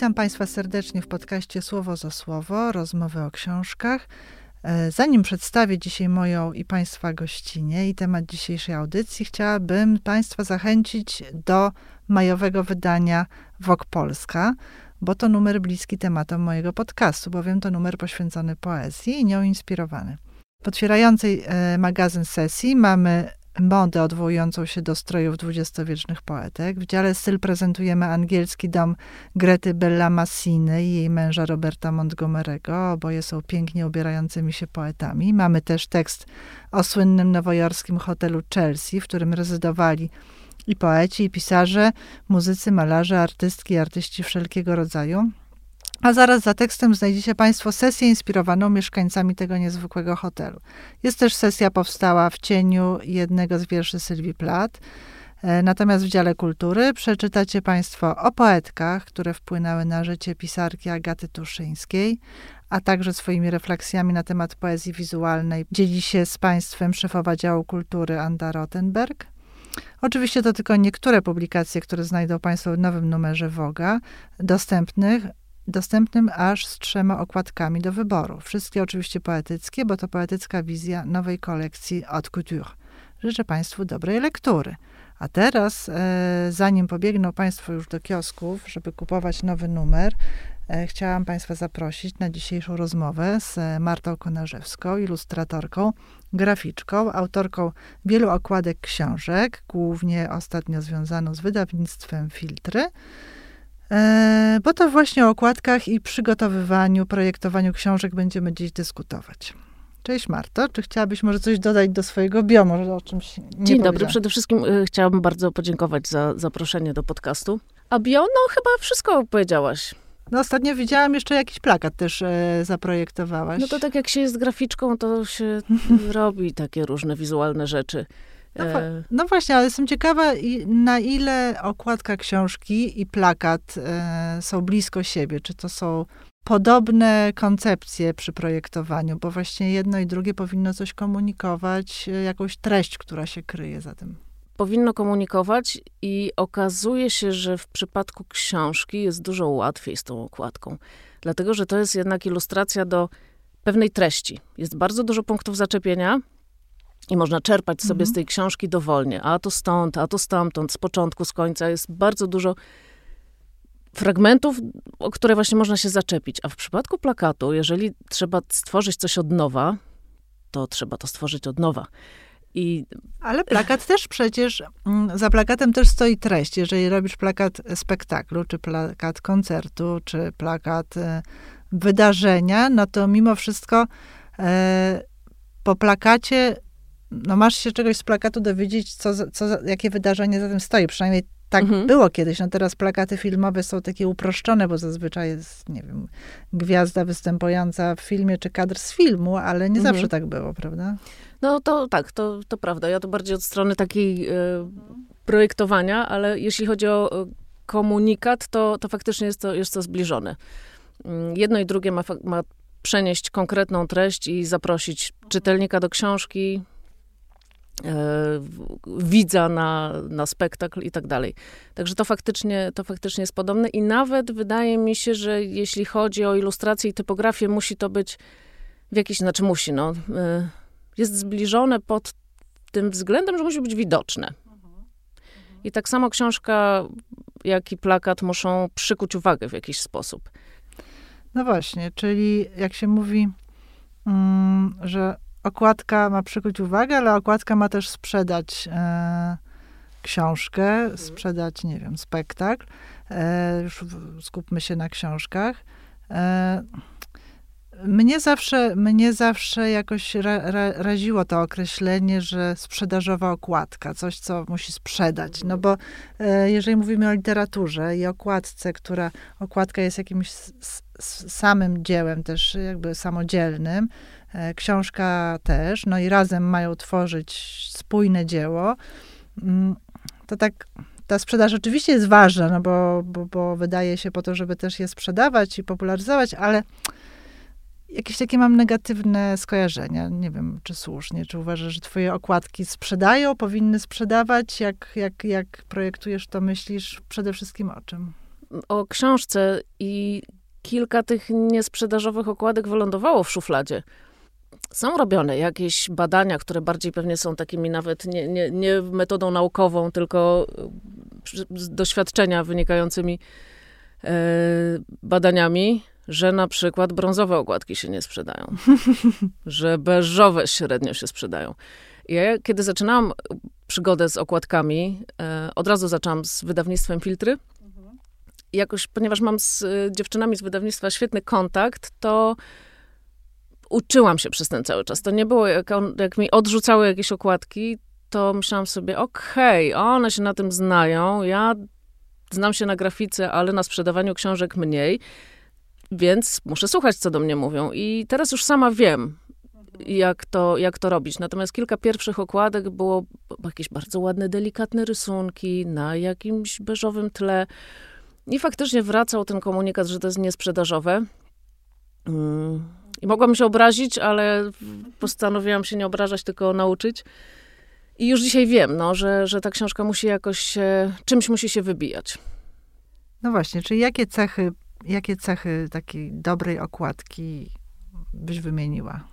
Witam Państwa serdecznie w podcaście Słowo za Słowo, rozmowy o książkach. E, zanim przedstawię dzisiaj moją i Państwa gościnę i temat dzisiejszej audycji, chciałabym Państwa zachęcić do majowego wydania Wok Polska, bo to numer bliski tematom mojego podcastu, bowiem to numer poświęcony poezji i nią inspirowany. W otwierającej e, magazyn sesji mamy modę odwołującą się do strojów dwudziestowiecznych poetek. W dziale styl prezentujemy angielski dom Grety Bella Massiny i jej męża Roberta Montgomery'ego. Oboje są pięknie ubierającymi się poetami. Mamy też tekst o słynnym nowojorskim hotelu Chelsea, w którym rezydowali i poeci, i pisarze, muzycy, malarze, artystki, artyści wszelkiego rodzaju. A zaraz za tekstem znajdziecie Państwo sesję inspirowaną mieszkańcami tego niezwykłego hotelu. Jest też sesja powstała w cieniu jednego z wierszy Sylwii Plat. E, natomiast w dziale kultury przeczytacie Państwo o poetkach, które wpłynęły na życie pisarki Agaty Tuszyńskiej, a także swoimi refleksjami na temat poezji wizualnej dzieli się z Państwem szefowa działu kultury Anda Rottenberg. Oczywiście to tylko niektóre publikacje, które znajdą Państwo w nowym numerze Woga, dostępnych dostępnym aż z trzema okładkami do wyboru. Wszystkie oczywiście poetyckie, bo to poetycka wizja nowej kolekcji Haute Couture. Życzę Państwu dobrej lektury. A teraz, e, zanim pobiegną Państwo już do kiosków, żeby kupować nowy numer, e, chciałam Państwa zaprosić na dzisiejszą rozmowę z Martą Konarzewską, ilustratorką, graficzką, autorką wielu okładek książek, głównie ostatnio związaną z wydawnictwem Filtry. E, bo to właśnie o okładkach i przygotowywaniu, projektowaniu książek będziemy dziś dyskutować. Cześć Marto, czy chciałabyś może coś dodać do swojego bio, może o czymś nie Dzień dobry, przede wszystkim y, chciałabym bardzo podziękować za zaproszenie do podcastu. A bio, no chyba wszystko powiedziałaś. No ostatnio widziałam jeszcze jakiś plakat też e, zaprojektowałaś. No to tak jak się jest graficzką, to się robi takie różne wizualne rzeczy. No, e, no, właśnie, ale jestem ciekawa, na ile okładka książki i plakat e, są blisko siebie. Czy to są podobne koncepcje przy projektowaniu, bo właśnie jedno i drugie powinno coś komunikować, e, jakąś treść, która się kryje za tym. Powinno komunikować i okazuje się, że w przypadku książki jest dużo łatwiej z tą okładką, dlatego że to jest jednak ilustracja do pewnej treści. Jest bardzo dużo punktów zaczepienia, i można czerpać sobie mhm. z tej książki dowolnie. A to stąd, a to stamtąd, z początku, z końca. Jest bardzo dużo fragmentów, o które właśnie można się zaczepić. A w przypadku plakatu, jeżeli trzeba stworzyć coś od nowa, to trzeba to stworzyć od nowa. I... Ale plakat też przecież, mm, za plakatem też stoi treść. Jeżeli robisz plakat spektaklu, czy plakat koncertu, czy plakat e, wydarzenia, no to mimo wszystko e, po plakacie no masz się czegoś z plakatu dowiedzieć, co, co, jakie wydarzenie za tym stoi. Przynajmniej tak mhm. było kiedyś. No teraz plakaty filmowe są takie uproszczone, bo zazwyczaj jest, nie wiem, gwiazda występująca w filmie, czy kadr z filmu, ale nie mhm. zawsze tak było, prawda? No to tak, to, to prawda. Ja to bardziej od strony takiej e, projektowania, ale jeśli chodzi o komunikat, to, to faktycznie jest to, jest to zbliżone. Mm, jedno i drugie ma, ma przenieść konkretną treść i zaprosić czytelnika do książki, E, widza na, na spektakl i tak dalej. Także to faktycznie, to faktycznie jest podobne i nawet wydaje mi się, że jeśli chodzi o ilustrację i typografię, musi to być w jakiś, znaczy musi, no, e, jest zbliżone pod tym względem, że musi być widoczne. I tak samo książka, jak i plakat muszą przykuć uwagę w jakiś sposób. No właśnie, czyli jak się mówi, mm, że okładka ma przykuć uwagę, ale okładka ma też sprzedać e, książkę, mhm. sprzedać, nie wiem, spektakl. E, już skupmy się na książkach. E, mnie zawsze, mnie zawsze jakoś ra, ra, raziło to określenie, że sprzedażowa okładka, coś, co musi sprzedać. No bo e, jeżeli mówimy o literaturze i okładce, która okładka jest jakimś samym dziełem, też jakby samodzielnym, E, książka też, no i razem mają tworzyć spójne dzieło, mm, to tak ta sprzedaż oczywiście jest ważna, no bo, bo, bo wydaje się po to, żeby też je sprzedawać i popularyzować, ale jakieś takie mam negatywne skojarzenia. Nie wiem, czy słusznie, czy uważasz, że twoje okładki sprzedają, powinny sprzedawać? Jak, jak, jak projektujesz to, myślisz przede wszystkim o czym? O książce i kilka tych niesprzedażowych okładek wylądowało w szufladzie. Są robione jakieś badania, które bardziej pewnie są takimi nawet nie, nie, nie metodą naukową, tylko z doświadczenia wynikającymi e, badaniami, że na przykład brązowe okładki się nie sprzedają, że beżowe średnio się sprzedają. Ja kiedy zaczynałam przygodę z okładkami, e, od razu zaczęłam z wydawnictwem Filtry. Jakoś, ponieważ mam z dziewczynami z wydawnictwa świetny kontakt, to uczyłam się przez ten cały czas. To nie było, jak, on, jak mi odrzucały jakieś okładki, to myślałam sobie, okej, okay, one się na tym znają, ja znam się na grafice, ale na sprzedawaniu książek mniej, więc muszę słuchać, co do mnie mówią. I teraz już sama wiem, jak to, jak to robić. Natomiast kilka pierwszych okładek było jakieś bardzo ładne, delikatne rysunki na jakimś beżowym tle. I faktycznie wracał ten komunikat, że to jest niesprzedażowe. Mm. I mogłam się obrazić, ale postanowiłam się nie obrażać, tylko nauczyć. I już dzisiaj wiem, no, że, że ta książka musi jakoś, czymś musi się wybijać. No właśnie, czyli jakie cechy, jakie cechy takiej dobrej okładki byś wymieniła?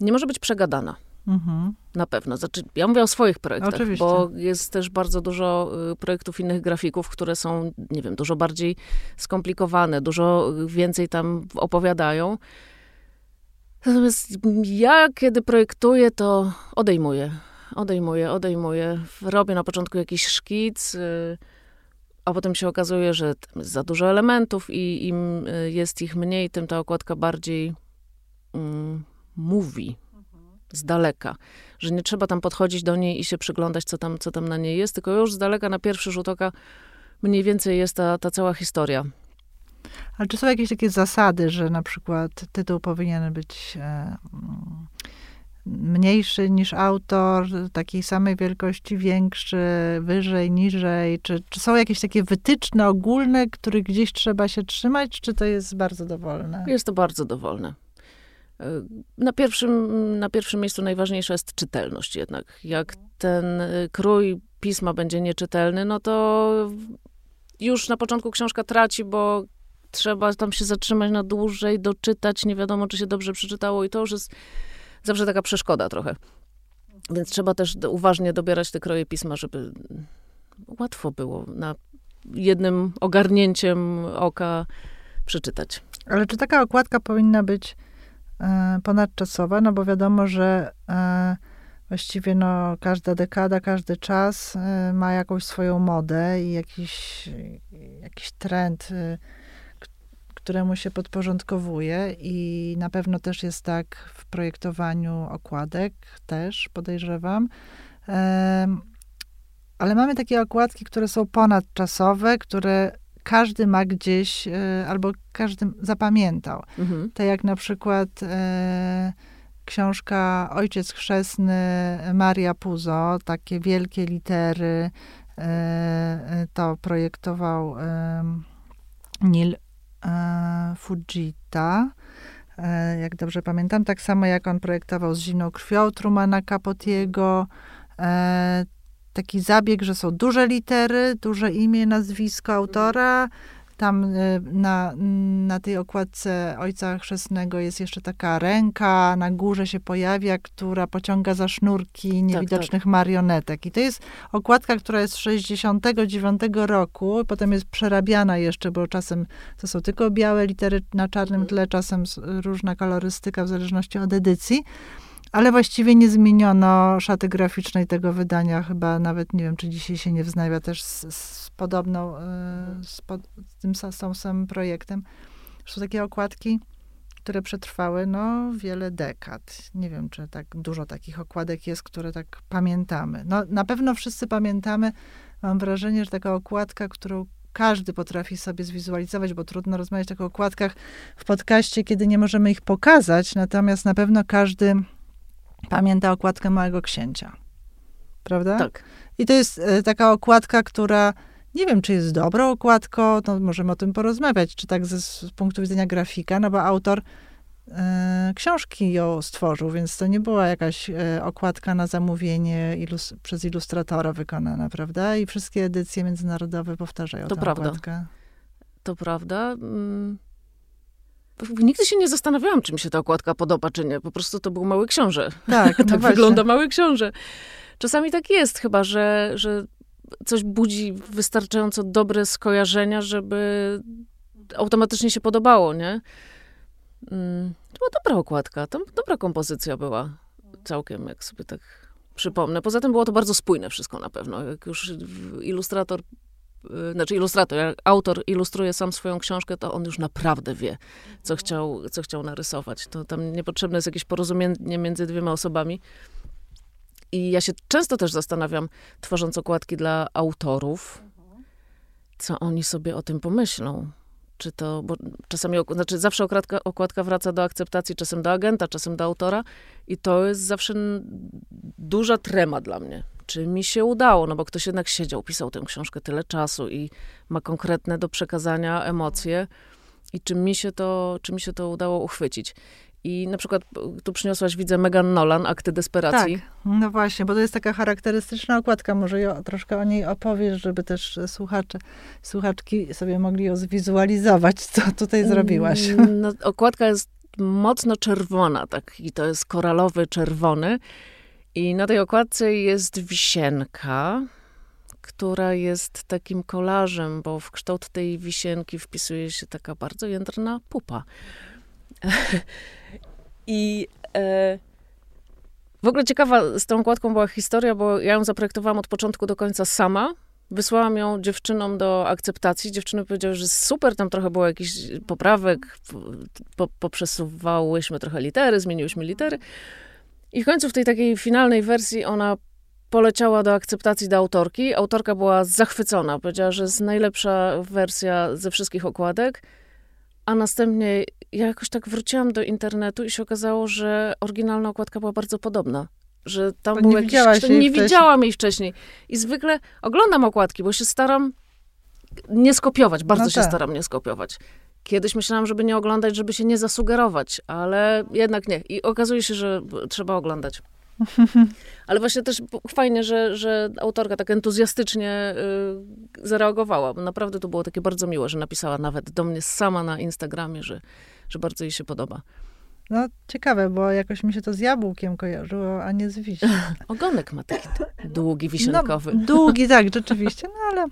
Nie może być przegadana. Mhm. Na pewno. Znaczy, ja mówię o swoich projektach, Oczywiście. bo jest też bardzo dużo y, projektów innych grafików, które są, nie wiem, dużo bardziej skomplikowane, dużo więcej tam opowiadają. Natomiast ja, kiedy projektuję, to odejmuję. Odejmuję, odejmuję. Robię na początku jakiś szkic, y, a potem się okazuje, że jest za dużo elementów i im y, jest ich mniej, tym ta okładka bardziej mm, mówi z daleka. Że nie trzeba tam podchodzić do niej i się przyglądać, co tam, co tam na niej jest, tylko już z daleka na pierwszy rzut oka mniej więcej jest ta, ta cała historia. Ale czy są jakieś takie zasady, że na przykład tytuł powinien być e, mniejszy niż autor, takiej samej wielkości, większy, wyżej, niżej? Czy, czy są jakieś takie wytyczne ogólne, których gdzieś trzeba się trzymać, czy to jest bardzo dowolne? Jest to bardzo dowolne. Na pierwszym, na pierwszym miejscu najważniejsza jest czytelność jednak. Jak ten krój pisma będzie nieczytelny, no to już na początku książka traci, bo trzeba tam się zatrzymać na dłużej, doczytać, nie wiadomo, czy się dobrze przeczytało i to już jest zawsze taka przeszkoda trochę. Więc trzeba też uważnie dobierać te kroje pisma, żeby łatwo było na jednym ogarnięciem oka przeczytać. Ale czy taka okładka powinna być ponadczasowa? No bo wiadomo, że e, właściwie no, każda dekada, każdy czas e, ma jakąś swoją modę i jakiś, jakiś trend. E, któremu się podporządkowuje i na pewno też jest tak w projektowaniu okładek, też podejrzewam. Ale mamy takie okładki, które są ponadczasowe, które każdy ma gdzieś, e, albo każdy zapamiętał. Mhm. Tak jak na przykład e, książka Ojciec Chrzestny Maria Puzo, takie wielkie litery, e, to projektował Neil Fujita, jak dobrze pamiętam, tak samo jak on projektował z zimną krwią Trumana Capotiego, taki zabieg, że są duże litery, duże imię, nazwisko autora, tam y, na, na tej okładce Ojca Chrzestnego jest jeszcze taka ręka, na górze się pojawia, która pociąga za sznurki niewidocznych tak, tak. marionetek. I to jest okładka, która jest z 69 roku, potem jest przerabiana jeszcze, bo czasem to są tylko białe litery na czarnym mhm. tle, czasem różna kolorystyka w zależności od edycji. Ale właściwie nie zmieniono szaty graficznej tego wydania. Chyba nawet nie wiem, czy dzisiaj się nie wznawia też z, z podobną, e, z, pod, z tym z samym projektem. Są takie okładki, które przetrwały no, wiele dekad. Nie wiem, czy tak dużo takich okładek jest, które tak pamiętamy. No, na pewno wszyscy pamiętamy. Mam wrażenie, że taka okładka, którą każdy potrafi sobie zwizualizować, bo trudno rozmawiać o takich okładkach w podcaście, kiedy nie możemy ich pokazać. Natomiast na pewno każdy pamięta okładkę Małego Księcia. Prawda? Tak. I to jest e, taka okładka, która nie wiem, czy jest dobrą okładką, no możemy o tym porozmawiać, czy tak ze, z punktu widzenia grafika, no bo autor e, książki ją stworzył, więc to nie była jakaś e, okładka na zamówienie ilus przez ilustratora wykonana, prawda? I wszystkie edycje międzynarodowe powtarzają To tę prawda. okładkę. To prawda. Nigdy się nie zastanawiałam, czy mi się ta okładka podoba, czy nie. Po prostu to był mały książę. Tak, no tak wygląda mały książę. Czasami tak jest chyba, że, że coś budzi wystarczająco dobre skojarzenia, żeby automatycznie się podobało, nie? Mm, To była dobra okładka, to dobra kompozycja była całkiem, jak sobie tak przypomnę. Poza tym było to bardzo spójne wszystko na pewno. Jak już ilustrator, znaczy ilustrator, jak autor ilustruje sam swoją książkę, to on już naprawdę wie, co chciał, co chciał narysować. To tam niepotrzebne jest jakieś porozumienie między dwiema osobami. I ja się często też zastanawiam, tworząc okładki dla autorów, co oni sobie o tym pomyślą. Czy to, bo czasami, znaczy zawsze okładka, okładka wraca do akceptacji, czasem do agenta, czasem do autora i to jest zawsze duża trema dla mnie. Czy mi się udało, no bo ktoś jednak siedział, pisał tę książkę tyle czasu i ma konkretne do przekazania emocje i czy mi się to, czy mi się to udało uchwycić. I na przykład y, tu przyniosłaś, widzę, Megan Nolan, Akty Desperacji. Tak, no właśnie, bo to jest taka charakterystyczna okładka. Może ją, troszkę o niej opowiesz, żeby też słuchacze, słuchaczki sobie mogli ją zwizualizować, co tutaj zrobiłaś. Mm, No, okładka jest mocno czerwona, tak, i to jest koralowy czerwony. I na tej okładce jest wisienka, która jest takim kolażem, bo w kształt tej wisienki wpisuje się taka bardzo jędrna pupa. I e, w ogóle ciekawa z tą okładką była historia, bo ja ją zaprojektowałam od początku do końca sama. Wysłałam ją dziewczynom do akceptacji. Dziewczyny powiedziały, że super, tam trochę było jakichś poprawek, po, poprzesuwałyśmy trochę litery, zmieniłyśmy litery. I w końcu w tej takiej finalnej wersji ona poleciała do akceptacji do autorki. Autorka była zachwycona. Powiedziała, że jest najlepsza wersja ze wszystkich okładek. A następnie ja jakoś tak wróciłam do internetu i się okazało, że oryginalna okładka była bardzo podobna. Że tam Bo był nie jakiś... widziałaś nie wcześniej. widziałam jej wcześniej. I zwykle oglądam okładki, bo się staram nie skopiować. Bardzo No się tak. staram nie skopiować. Kiedyś myślałam, żeby nie oglądać, żeby się nie zasugerować, ale jednak nie. I okazuje się, że trzeba oglądać. Ale właśnie też fajnie, że, że autorka tak entuzjastycznie y, zareagowała. Naprawdę to było takie bardzo miłe, że napisała nawet do mnie sama na Instagramie, że, że bardzo jej się podoba. No ciekawe, bo jakoś mi się to z jabłkiem kojarzyło, a nie z wiśnią. Ogonek ma taki długi, wisienkowy. No, długi, tak, rzeczywiście, no ale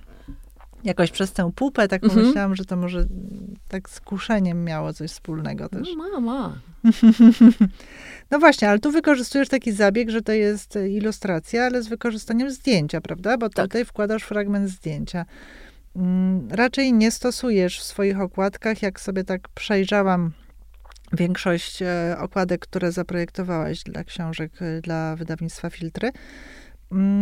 jakoś przez tę pupę tak Mhm. pomyślałam, że to może tak z kuszeniem miało coś wspólnego też. No, ma, ma. No właśnie, ale tu wykorzystujesz taki zabieg, że to jest ilustracja, ale z wykorzystaniem zdjęcia, prawda? Bo Tak. tutaj wkładasz fragment zdjęcia. Mm, Raczej nie stosujesz w swoich okładkach, jak sobie tak przejrzałam większość e, okładek, które zaprojektowałaś dla książek, e, dla wydawnictwa Filtry,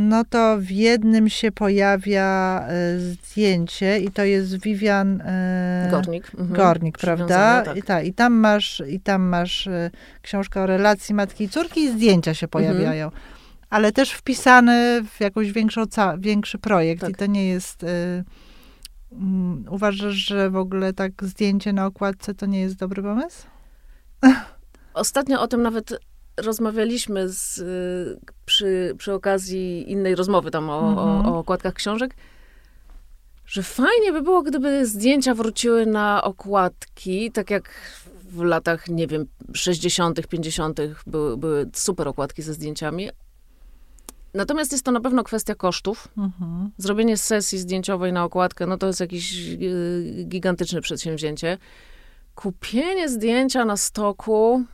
no to w jednym się pojawia e, zdjęcie i to jest Vivian e, Gornik. Mhm. Gornik, prawda? Tak. I, ta, I tam masz, i tam masz e, książkę o relacji matki i córki i zdjęcia się Mhm. pojawiają. Ale też wpisany w jakąś większą, większy projekt. Tak. I to nie jest... Mm, uważasz, że w ogóle tak zdjęcie na okładce to nie jest dobry pomysł? Ostatnio o tym nawet rozmawialiśmy z, przy, przy okazji innej rozmowy tam o, Mhm. o, o okładkach książek, że fajnie by było, gdyby zdjęcia wróciły na okładki, tak jak w latach, nie wiem, 60., 50. były, były super okładki ze zdjęciami. Natomiast jest to na pewno kwestia kosztów. Mhm. Zrobienie sesji zdjęciowej na okładkę, no to jest jakieś y, gigantyczne przedsięwzięcie. Kupienie zdjęcia na stoku,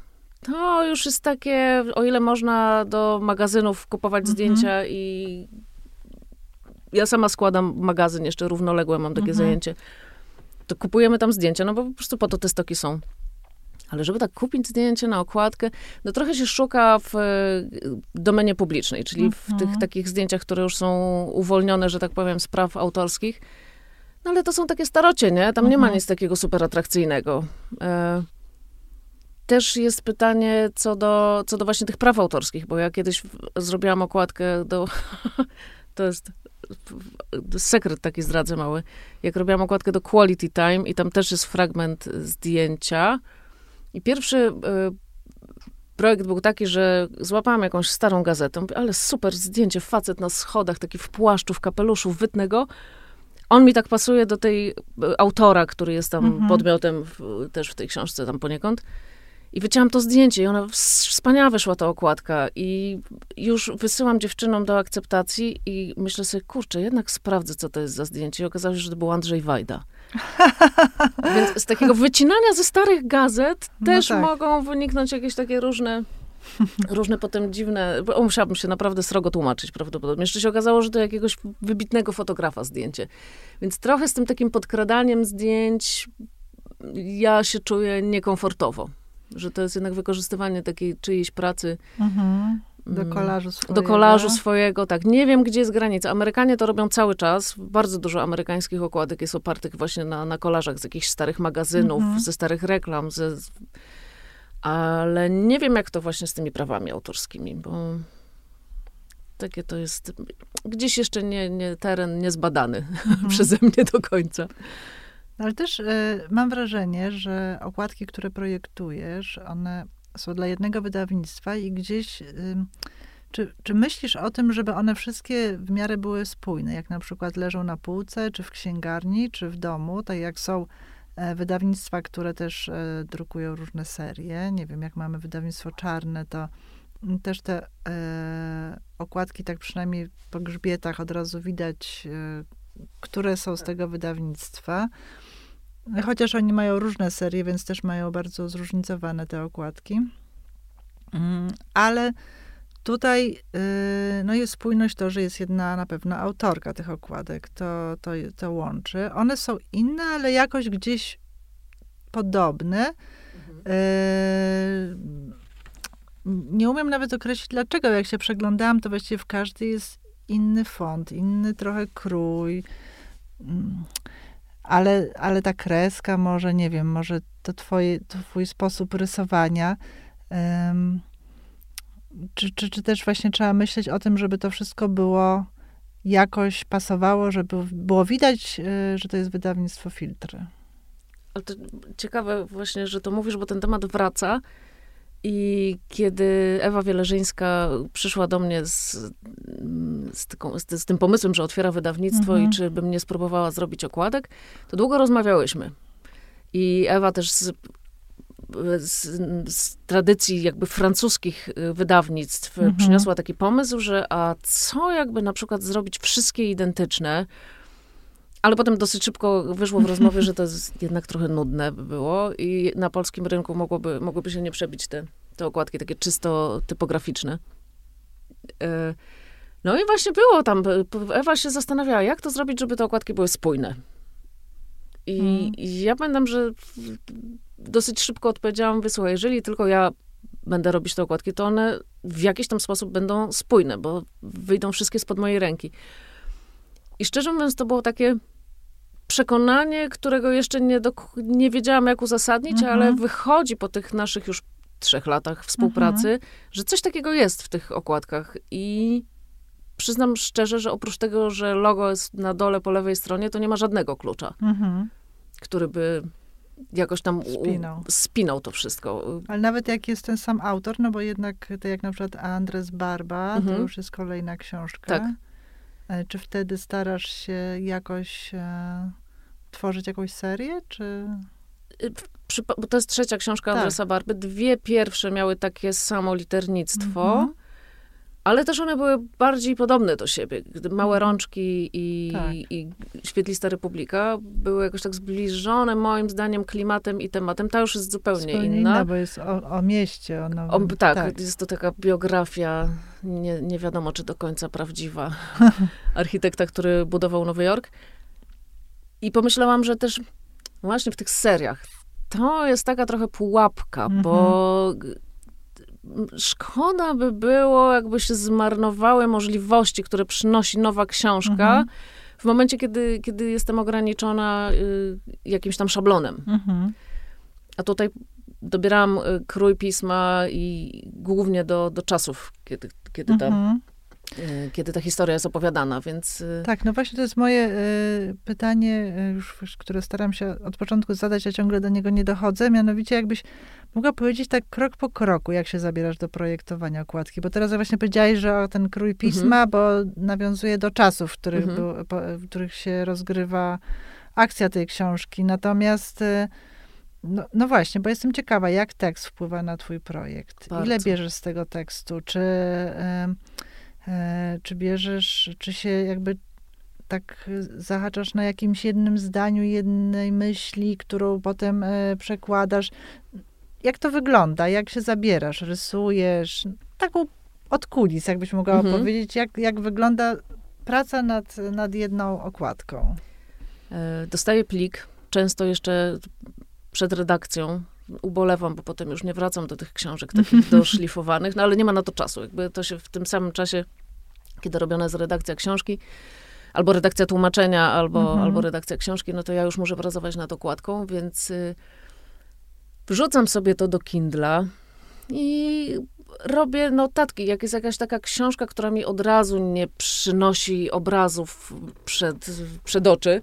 to już jest takie, o ile można do magazynów kupować Mhm. zdjęcia i ja sama składam magazyn, jeszcze równoległe mam takie Mhm. zajęcie, to kupujemy tam zdjęcia, no bo po prostu po to te stoki są. Ale żeby tak kupić zdjęcie na okładkę, no trochę się szuka w e, domenie publicznej, czyli w Mhm. tych takich zdjęciach, które już są uwolnione, że tak powiem, z praw autorskich. No ale to są takie starocie, nie? Tam nie ma Mhm. nic takiego super atrakcyjnego. E, też jest pytanie co do, co do właśnie tych praw autorskich, bo ja kiedyś zrobiłam okładkę do... to jest sekret taki zdradzę mały. Jak robiłam okładkę do Quality Time i tam też jest fragment zdjęcia I pierwszy y, projekt był taki, że złapałam jakąś starą gazetę, mówię, ale super zdjęcie, facet na schodach, taki w płaszczu, w kapeluszu, wytnę go. On mi tak pasuje do tej y, autora, który jest tam Mhm. podmiotem w, też w tej książce tam poniekąd. I wycięłam to zdjęcie i ona wspaniale wyszła ta okładka i już wysyłam dziewczynom do akceptacji i myślę sobie, kurczę, jednak sprawdzę, co to jest za zdjęcie. I okazało się, że to był Andrzej Wajda. Więc z takiego wycinania ze starych gazet No też tak. mogą wyniknąć jakieś takie różne, różne potem dziwne, bo musiałabym się naprawdę srogo tłumaczyć prawdopodobnie. Jeszcze się okazało, że to jakiegoś wybitnego fotografa zdjęcie. Więc trochę z tym takim podkradaniem zdjęć ja się czuję niekomfortowo. Że to jest jednak wykorzystywanie takiej czyjejś pracy Mhm. Do mm, kolażu swojego. do kolażu swojego, tak. Nie wiem, gdzie jest granica. Amerykanie to robią cały czas. Bardzo dużo amerykańskich okładek jest opartych właśnie na, na kolażach z jakichś starych magazynów, Mhm. ze starych reklam, ze... ale nie wiem, jak to właśnie z tymi prawami autorskimi, bo takie to jest gdzieś jeszcze nie, nie teren niezbadany Mhm. przeze mnie do końca. Ale też e, mam wrażenie, że okładki, które projektujesz, one są dla jednego wydawnictwa i gdzieś. ym, czy, czy myślisz o tym, żeby one wszystkie w miarę były spójne, jak na przykład leżą na półce, czy w księgarni, czy w domu, tak jak są e, wydawnictwa, które też e, drukują różne serie. Nie wiem, jak mamy wydawnictwo czarne, to mm, też te e, okładki, tak przynajmniej po grzbietach od razu widać, e, które są z tego wydawnictwa. Chociaż oni mają różne serie, więc też mają bardzo zróżnicowane te okładki. Mm, Ale tutaj y, no jest spójność to, że jest jedna na pewno autorka tych okładek. To, to, to łączy. One są inne, ale jakoś gdzieś podobne. Y, Nie umiem nawet określić dlaczego. Jak się przeglądałam, to właściwie w każdej jest inny font, inny trochę krój. Ale, ale ta kreska może, nie wiem, może to twoje, twój sposób rysowania. em, czy, czy, czy też właśnie trzeba myśleć o tym, żeby to wszystko było jakoś pasowało, żeby było widać, y, że to jest wydawnictwo filtry. Ale to ciekawe właśnie, że to mówisz, bo ten temat wraca. I kiedy Ewa Wieleżyńska przyszła do mnie z, z, taką, z, z tym pomysłem, że otwiera wydawnictwo Mhm. i czy bym nie spróbowała zrobić okładek, to długo rozmawiałyśmy. I Ewa też z, z, z tradycji jakby francuskich y, wydawnictw Mhm. przyniosła taki pomysł, że a co jakby na przykład zrobić wszystkie identyczne, ale potem dosyć szybko wyszło w rozmowie, że to jest jednak trochę nudne by było i na polskim rynku mogłoby, mogłyby się nie przebić te, te okładki takie czysto typograficzne. E, No i właśnie było tam, Ewa się zastanawiała, jak to zrobić, żeby te okładki były spójne. I, Mm. ja pamiętam, że dosyć szybko odpowiedziałam, wysłuchaj, jeżeli tylko ja będę robić te okładki, to one w jakiś tam sposób będą spójne, bo wyjdą wszystkie spod mojej ręki. I szczerze mówiąc, to było takie przekonanie, którego jeszcze nie, dok- nie wiedziałam, jak uzasadnić, Mhm. ale wychodzi po tych naszych już trzech latach współpracy, że coś takiego jest w tych okładkach. I przyznam szczerze, że oprócz tego, że logo jest na dole po lewej stronie, to nie ma żadnego klucza, Mhm. który by jakoś tam Spinał. spinał to wszystko. Ale nawet jak jest ten sam autor, no bo jednak, tak jak na przykład Andres Barba, to Mhm. już jest kolejna książka. Tak. E, Czy wtedy starasz się jakoś e, tworzyć jakąś serię, czy... Przy, bo to jest trzecia książka Tak. Andresa Barby. Dwie pierwsze miały takie samo liternictwo. Mhm. Ale też one były bardziej podobne do siebie. Gdy Małe rączki i, Tak. i Świetlista Republika były jakoś tak zbliżone moim zdaniem klimatem i tematem. Ta już jest zupełnie, Zupełnie inna. bo jest o, o mieście, o O, nowym... tak, jest to taka biografia, nie, nie wiadomo czy do końca prawdziwa, architekta, który budował Nowy Jork. I pomyślałam, że też właśnie w tych seriach to jest taka trochę pułapka, Mhm. bo g- m, szkoda by było, jakby się zmarnowały możliwości, które przynosi nowa książka, Mhm. w momencie, kiedy, kiedy jestem ograniczona y, jakimś tam szablonem. Mhm. A tutaj dobierałam y, krój pisma i głównie do, do czasów, kiedy, kiedy ta Mhm. y, kiedy ta historia jest opowiadana, więc... y, Tak, no właśnie to jest moje y, pytanie, y, już, które staram się od początku zadać, a ciągle do niego nie dochodzę. Mianowicie, jakbyś mogła powiedzieć tak krok po kroku, jak się zabierasz do projektowania okładki. Bo teraz właśnie powiedziałeś, że o ten krój pisma, bo nawiązuje do czasów, w których, Mhm. był, po, w których się rozgrywa akcja tej książki. Natomiast, y, no, no właśnie, bo jestem ciekawa, jak tekst wpływa na twój projekt. Ile Bardzo. bierzesz z tego tekstu? Czy, y, y, czy bierzesz, czy się jakby tak zahaczasz na jakimś jednym zdaniu, jednej myśli, którą potem y, przekładasz? Jak to wygląda? Jak się zabierasz? Rysujesz? Taką od kulis, jakbyś mogła Mhm. opowiedzieć, jak, jak wygląda praca nad, nad jedną okładką. E, Dostaję plik, często jeszcze przed redakcją. Ubolewam, bo potem już nie wracam do tych książek takich doszlifowanych, no ale nie ma na to czasu. Jakby to się w tym samym czasie, kiedy robiona jest redakcja książki, albo redakcja tłumaczenia, albo, Mhm. albo redakcja książki, no to ja już muszę pracować nad okładką, więc y, wrzucam sobie to do Kindla i robię notatki. Jak jest jakaś taka książka, która mi od razu nie przynosi obrazów przed, przed oczy,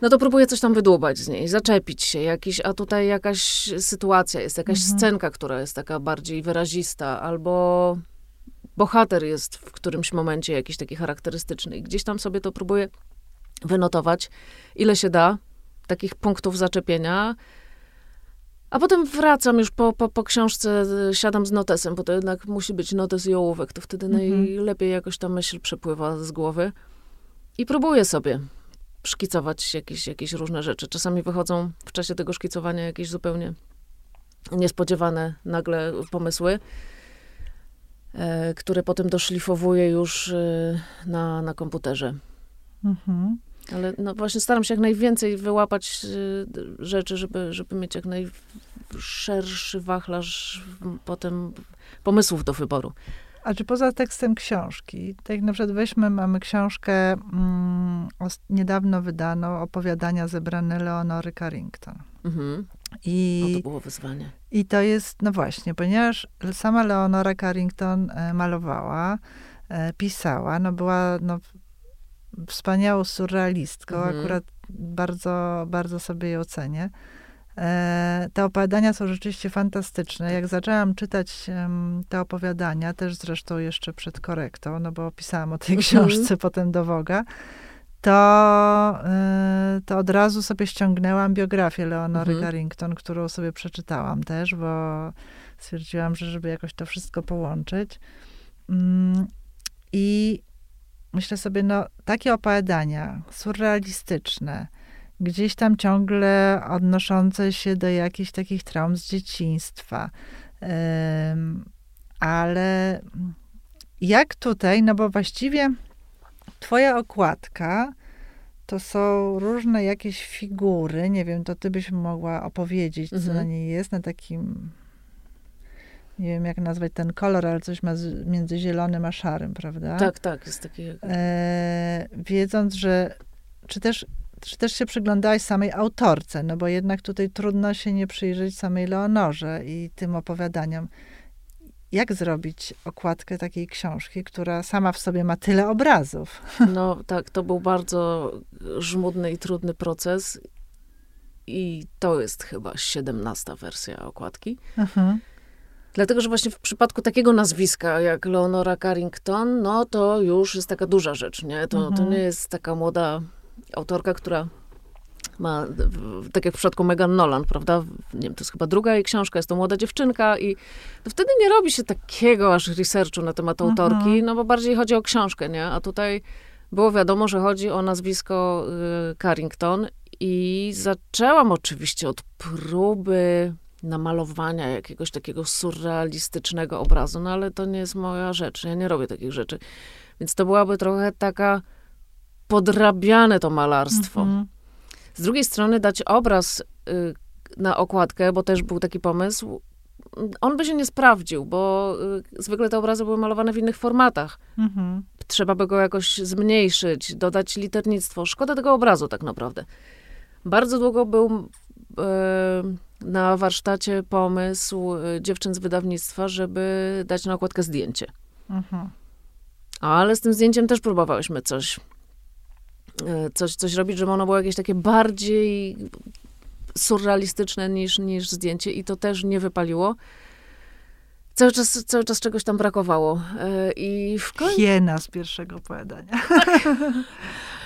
no to próbuję coś tam wydłubać z niej, zaczepić się, jakiś, a tutaj jakaś sytuacja jest, jakaś Mhm. scenka, która jest taka bardziej wyrazista, albo bohater jest w którymś momencie jakiś taki charakterystyczny. I gdzieś tam sobie to próbuję wynotować, ile się da, takich punktów zaczepienia. A potem wracam już po, po, po książce, y, siadam z notesem, bo to jednak musi być notes i ołówek, to wtedy Mhm. najlepiej jakoś ta myśl przepływa z głowy. I próbuję sobie szkicować jakieś, jakieś różne rzeczy. Czasami wychodzą w czasie tego szkicowania jakieś zupełnie niespodziewane nagle pomysły, e, które potem doszlifowuję już e, na, na komputerze. Mhm. Ale no właśnie staram się jak najwięcej wyłapać e, rzeczy, żeby, żeby mieć jak najszerszy wachlarz potem pomysłów do wyboru. A czy poza tekstem książki, tak jak na przykład weźmy, mamy książkę mm, niedawno wydaną, opowiadania zebrane Leonory Carrington. Mhm. No I, to było wyzwanie. I to jest, no właśnie, ponieważ sama Leonora Carrington e, malowała, e, pisała, no była no, wspaniałą surrealistką, Mhm. akurat bardzo, bardzo sobie ją cenię. E, Te opowiadania są rzeczywiście fantastyczne. Jak zaczęłam czytać te opowiadania, też zresztą jeszcze przed korektą, no bo pisałam o tej Mhm. książce potem do Woga, to, y, to od razu sobie ściągnęłam biografię Leonory Mhm. Carrington, którą sobie przeczytałam też, bo stwierdziłam, że żeby jakoś to wszystko połączyć. Mm, I myślę sobie, no takie opowiadania surrealistyczne, gdzieś tam ciągle odnoszące się do jakichś takich traum z dzieciństwa. Ale jak tutaj, no bo właściwie twoja okładka to są różne jakieś figury, nie wiem, to ty byś mogła opowiedzieć, co Mhm. na niej jest, na takim, nie wiem jak nazwać ten kolor, ale coś ma z, między zielonym a szarym, prawda? Tak, tak, jest taki... e, wiedząc, że czy też, czy też się przyglądałaś samej autorce, no bo jednak tutaj trudno się nie przyjrzeć samej Leonorze i tym opowiadaniom. Jak zrobić okładkę takiej książki, która sama w sobie ma tyle obrazów? No tak, to był bardzo żmudny i trudny proces. I to jest chyba 17 wersja okładki. Mhm. Dlatego, że właśnie w przypadku takiego nazwiska jak Leonora Carrington, no to już jest taka duża rzecz, nie? To, to Mhm. nie jest taka młoda autorka, która ma, tak jak w przypadku Megan Nolan, prawda? Nie wiem, to jest chyba druga jej książka, jest to młoda dziewczynka i to wtedy nie robi się takiego aż researchu na temat Mhm. autorki, no bo bardziej chodzi o książkę, nie? A tutaj było wiadomo, że chodzi o nazwisko y, Carrington i zaczęłam oczywiście od próby namalowania jakiegoś takiego surrealistycznego obrazu, no ale to nie jest moja rzecz, ja nie robię takich rzeczy. Więc to byłaby trochę taka podrabiane to malarstwo. Mhm. Z drugiej strony dać obraz y, na okładkę, bo też był taki pomysł, on by się nie sprawdził, bo y, zwykle te obrazy były malowane w innych formatach. Mhm. Trzeba by go jakoś zmniejszyć, dodać liternictwo. Szkoda tego obrazu tak naprawdę. Bardzo długo był e, na warsztacie pomysł e, dziewczyn z wydawnictwa, żeby dać na okładkę zdjęcie. Mhm. Ale z tym zdjęciem też próbowałyśmy coś, e, coś, coś robić, żeby ono było jakieś takie bardziej surrealistyczne niż, niż zdjęcie i to też nie wypaliło. Cały czas, cały czas czegoś tam brakowało. E, I w końcu... Hiena z pierwszego opowiadania.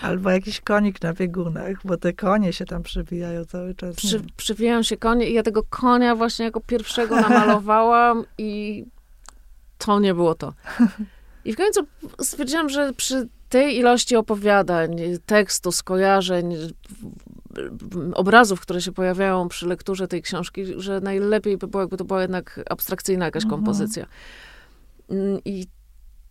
Albo jakiś konik na biegunach, bo te konie się tam przywijają cały czas. Przy, przywijają się konie i ja tego konia właśnie jako pierwszego namalowałam i to nie było to. I w końcu stwierdziłam, że przy tej ilości opowiadań, tekstu, skojarzeń, obrazów, które się pojawiają przy lekturze tej książki, że najlepiej by było, jakby to była jednak abstrakcyjna jakaś mhm. kompozycja. Mm, I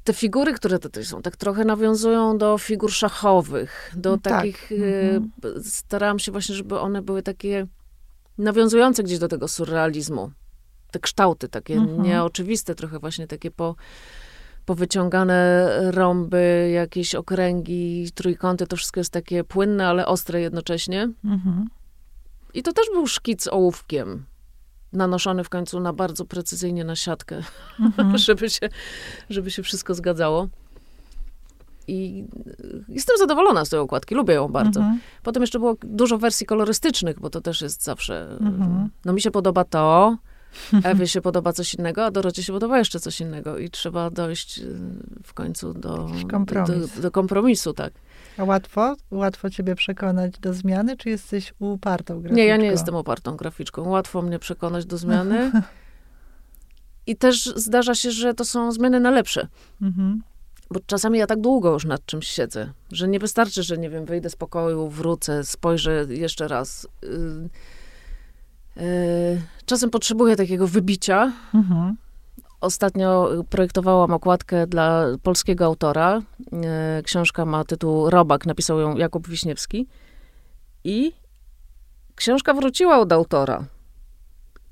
te figury, które tutaj są, tak trochę nawiązują do figur szachowych, do tak. takich. Mhm. Starałam się właśnie, żeby one były takie nawiązujące gdzieś do tego surrealizmu. Te kształty takie mhm. nieoczywiste, trochę właśnie takie po powyciągane rąby, jakieś okręgi, trójkąty, to wszystko jest takie płynne, ale ostre jednocześnie. Mhm. I to też był szkic ołówkiem, nanoszony w końcu na bardzo precyzyjnie na siatkę, mhm. żeby, się, żeby się wszystko zgadzało. I jestem zadowolona z tej okładki, lubię ją bardzo. Mhm. Potem jeszcze było dużo wersji kolorystycznych, bo to też jest zawsze. Mhm. No mi się podoba to, Ewie się podoba coś innego, a Dorocie się podoba jeszcze coś innego i trzeba dojść y, w końcu do, do, do, kompromisu, tak. A łatwo? Łatwo ciebie przekonać do zmiany, czy jesteś upartą graficzką? Nie, ja nie jestem upartą graficzką. Łatwo mnie przekonać do zmiany. I też zdarza się, że to są zmiany na lepsze. Mhm. Bo czasami ja tak długo już nad czymś siedzę, że nie wystarczy, że nie wiem, wyjdę z pokoju, wrócę, spojrzę jeszcze raz. Y, Y, czasem potrzebuję takiego wybicia. Mhm. Ostatnio projektowałam okładkę dla polskiego autora. Y, książka ma tytuł Robak, napisał ją Jakub Wiśniewski. I książka wróciła od autora.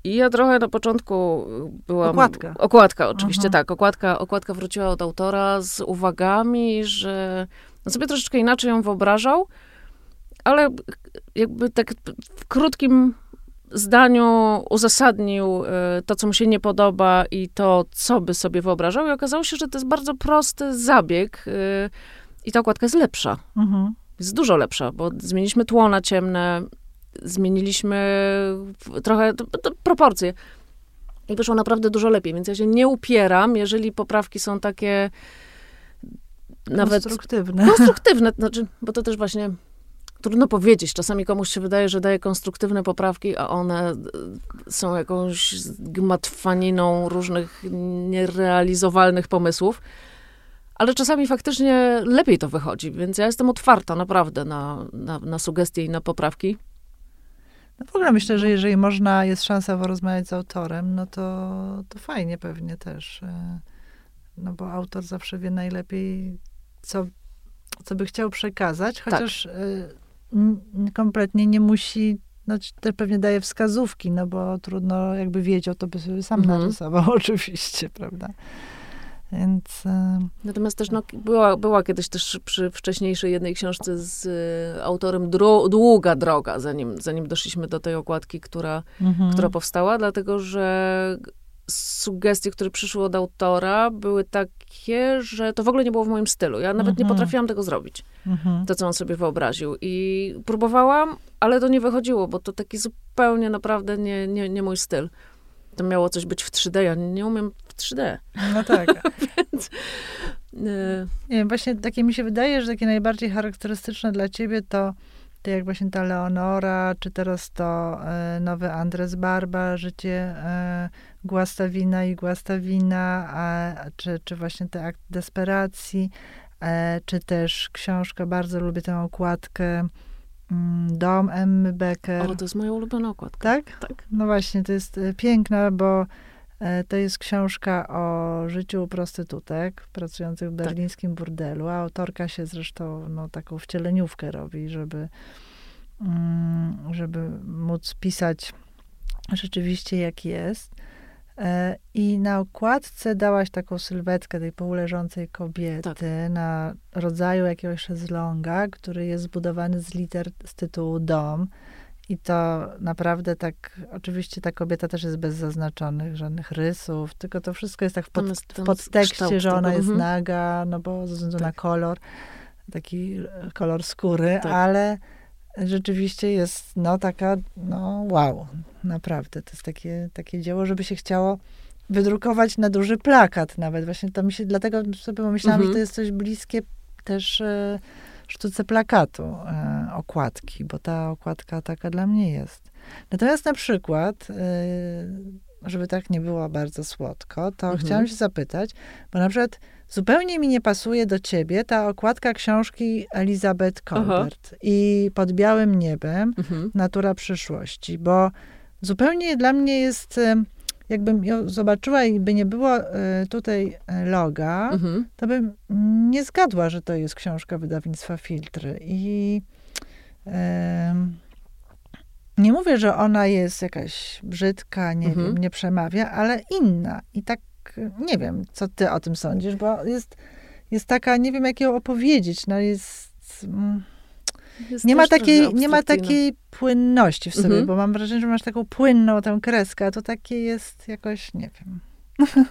I ja trochę na początku byłam... Okładka. Okładka, oczywiście tak. Okładka, okładka wróciła od autora z uwagami, że on sobie troszeczkę inaczej ją wyobrażał, ale jakby tak w krótkim zdaniu uzasadnił e, to, co mu się nie podoba i to, co by sobie wyobrażał. I okazało się, że to jest bardzo prosty zabieg e, i ta okładka jest lepsza. Mhm. Jest dużo lepsza, bo zmieniliśmy tło na ciemne, zmieniliśmy trochę proporcje. I wyszło naprawdę dużo lepiej, więc ja się nie upieram, jeżeli poprawki są takie nawet... Konstruktywne. Konstruktywne, znaczy, bo to też właśnie trudno powiedzieć. Czasami komuś się wydaje, że daje konstruktywne poprawki, a one e, są jakąś gmatwaniną różnych nierealizowalnych pomysłów. Ale czasami faktycznie lepiej to wychodzi, więc ja jestem otwarta naprawdę na, na, na sugestie i na poprawki. No w ogóle myślę, że jeżeli można, jest szansa porozmawiać z autorem, no to, to fajnie pewnie też. E, no bo autor zawsze wie najlepiej, co, co by chciał przekazać, tak. chociaż tak kompletnie nie musi, no też pewnie daje wskazówki, no bo trudno jakby wiedział, to by sobie sam mhm. narysował oczywiście, prawda? Więc... E, Natomiast też no, była, była kiedyś też przy wcześniejszej jednej książce z y, autorem dro, długa droga, zanim, zanim doszliśmy do tej okładki, która, mhm. która powstała, dlatego że sugestie, które przyszły od autora, były takie, że to w ogóle nie było w moim stylu. Ja nawet nie mhm. potrafiłam tego zrobić. Mhm. To, co on sobie wyobraził. I próbowałam, ale to nie wychodziło, bo to taki zupełnie naprawdę nie, nie, nie mój styl. To miało coś być w 3D. Ja nie umiem w 3D. No tak. Więc, y, nie wiem, właśnie takie mi się wydaje, że takie najbardziej charakterystyczne dla ciebie to to jak właśnie ta Leonora, czy teraz to e, nowy Andres Barba, życie e, Guastawina i Guastawina, a, czy, czy właśnie ten akt desperacji, e, czy też książka, bardzo lubię tę okładkę mm, Dom Emmy Becker. O, to jest moja ulubiona okładka. Tak? Tak. No właśnie, to jest e, piękna, bo to jest książka o życiu prostytutek pracujących w tak. berlińskim tak. burdelu, a autorka się zresztą no, taką wcieleniówkę robi, żeby, mm, żeby móc pisać rzeczywiście jak jest. E, I na okładce dałaś taką sylwetkę tej półleżącej kobiety tak. na rodzaju jakiegoś szezlonga, który jest zbudowany z liter z tytułu dom. I to naprawdę tak, oczywiście ta kobieta też jest bez zaznaczonych żadnych rysów, tylko to wszystko jest tak w, pod, jest- w podtekście, że ona tego, jest mhm. naga, no bo ze względu na Tak. kolor, taki kolor skóry, Tak. ale rzeczywiście jest, no taka, no wow, naprawdę. To jest takie, takie dzieło, żeby się chciało wydrukować na duży plakat nawet. Właśnie to mi się, dlatego sobie pomyślałam, Mhm. że to jest coś bliskie też e, sztuce plakatu, e, okładki, bo ta okładka taka dla mnie jest. Natomiast na przykład, e, żeby tak nie było bardzo słodko, to Mhm. chciałam się zapytać, bo na przykład zupełnie mi nie pasuje do ciebie ta okładka książki Elizabeth Colbert i Pod białym niebem Mhm. Natura przyszłości, bo zupełnie dla mnie jest, e, jakbym ją zobaczyła i by nie było e, tutaj e, loga, Mhm. to bym nie zgadła, że to jest książka wydawnictwa Filtry. I nie mówię, że ona jest jakaś brzydka, nie Mhm. wiem, nie przemawia, ale inna. I tak nie wiem, co ty o tym sądzisz, bo jest, jest taka, nie wiem, jak ją opowiedzieć. No jest... mm, Jest nie ma, takiej, nie ma abstrakcyjna. takiej płynności w sobie, Mhm. bo mam wrażenie, że masz taką płynną tę kreskę, a to takie jest jakoś, nie wiem.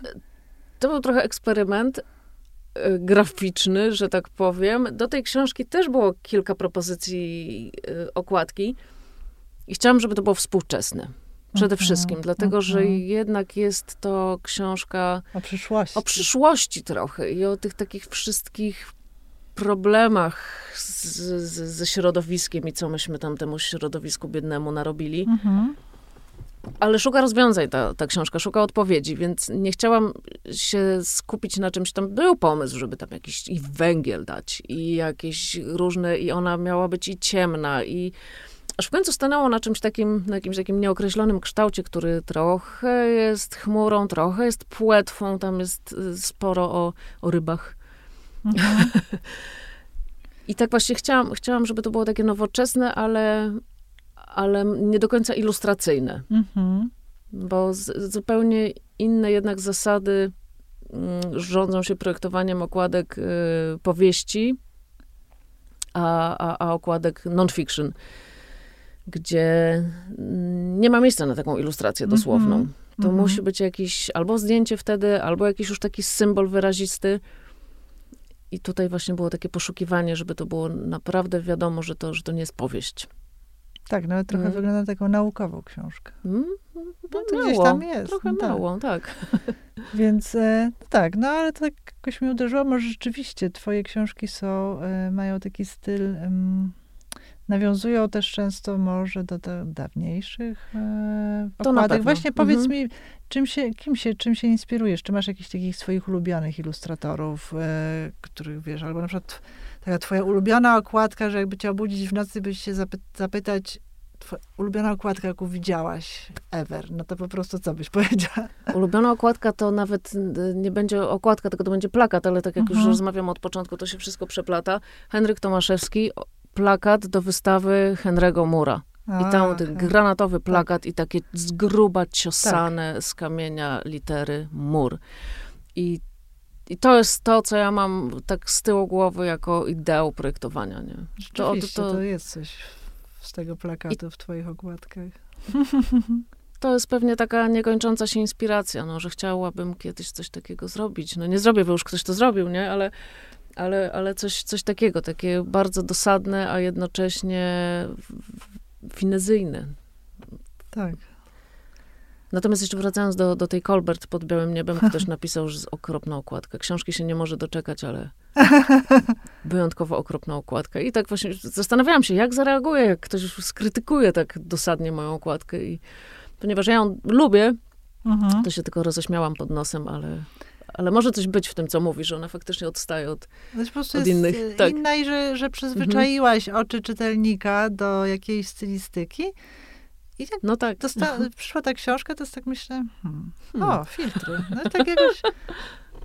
To był trochę eksperyment e, graficzny, że tak powiem. Do tej książki też było kilka propozycji e, okładki i chciałam, żeby to było współczesne. Przede Mhm, wszystkim, dlatego że mhm. jednak jest to książka O przyszłości. o przyszłości trochę i o tych takich wszystkich problemach z, z, ze środowiskiem i co myśmy tam temu środowisku biednemu narobili. Mhm. Ale szuka rozwiązań ta, ta książka, szuka odpowiedzi, więc nie chciałam się skupić na czymś. Tam był pomysł, żeby tam jakiś i węgiel dać, i jakieś różne, i ona miała być i ciemna, i aż w końcu stanęło na czymś takim, na jakimś takim nieokreślonym kształcie, który trochę jest chmurą, trochę jest płetwą, tam jest y, sporo o, o rybach. Mhm. I tak właśnie chciałam, chciałam, żeby to było takie nowoczesne, ale, ale nie do końca ilustracyjne. Mhm. Bo z, zupełnie inne jednak zasady mm, rządzą się projektowaniem okładek y, powieści, a, a, a okładek non-fiction, gdzie mm, nie ma miejsca na taką ilustrację dosłowną. Mhm. To Mhm. musi być jakiś albo zdjęcie wtedy, albo jakiś już taki symbol wyrazisty. I tutaj właśnie było takie poszukiwanie, żeby to było naprawdę wiadomo, że to, że to nie jest powieść. Tak, nawet trochę Mhm. wygląda na taką naukową książkę. Mm, No to gdzieś tam jest, Trochę no tak. mało, tak. Więc e, tak, no ale to tak jakoś mnie uderzyło, może rzeczywiście twoje książki są, e, mają taki styl, em, nawiązują też często może do, do dawniejszych e, okładek. Właśnie powiedz Mhm. mi, czym się, kim się, czym się inspirujesz? Czy masz jakichś takich swoich ulubionych ilustratorów, e, których wiesz, albo na przykład taka twoja ulubiona okładka, że jakby cię obudzić w nocy, byś się zapy- zapytać, twoja ulubiona okładka, jaką widziałaś ever, no to po prostu co byś powiedziała? Ulubiona okładka to nawet nie będzie okładka, tylko to będzie plakat, ale tak jak już Mhm. rozmawiam od początku, to się wszystko przeplata. Henryk Tomaszewski, plakat do wystawy Henry'ego Mura. I tam ten granatowy plakat i takie z Tak. gruba ciosane z kamienia litery mur. I, I to jest to, co ja mam tak z tyłu głowy jako ideał projektowania. Nie? To, Rzeczywiście, to, to, jest coś z tego plakatu w twoich okładkach. to jest pewnie taka niekończąca się inspiracja, no, że chciałabym kiedyś coś takiego zrobić. No nie zrobię, bo już ktoś to zrobił, nie? Ale, ale, ale coś, coś takiego, takie bardzo dosadne, a jednocześnie finezyjne. Tak. Natomiast jeszcze wracając do, do tej Colbert pod białym niebem, to też napisał, że jest okropna okładka. Książki się nie może doczekać, ale wyjątkowo okropna okładka. I tak właśnie zastanawiałam się, jak zareaguję, jak ktoś skrytykuje tak dosadnie moją okładkę. I ponieważ ja ją lubię, Mhm. to się tylko roześmiałam pod nosem, ale, ale może coś być w tym, co mówi, że ona faktycznie odstaje od... Prostu Od innych, e, tak. inna i że, że przyzwyczaiłaś oczy czytelnika do jakiejś stylistyki. I jak No tak. dosta- przyszła ta książka, to jest tak myślę, hmm, Hmm. o, filtry. No tak jakoś,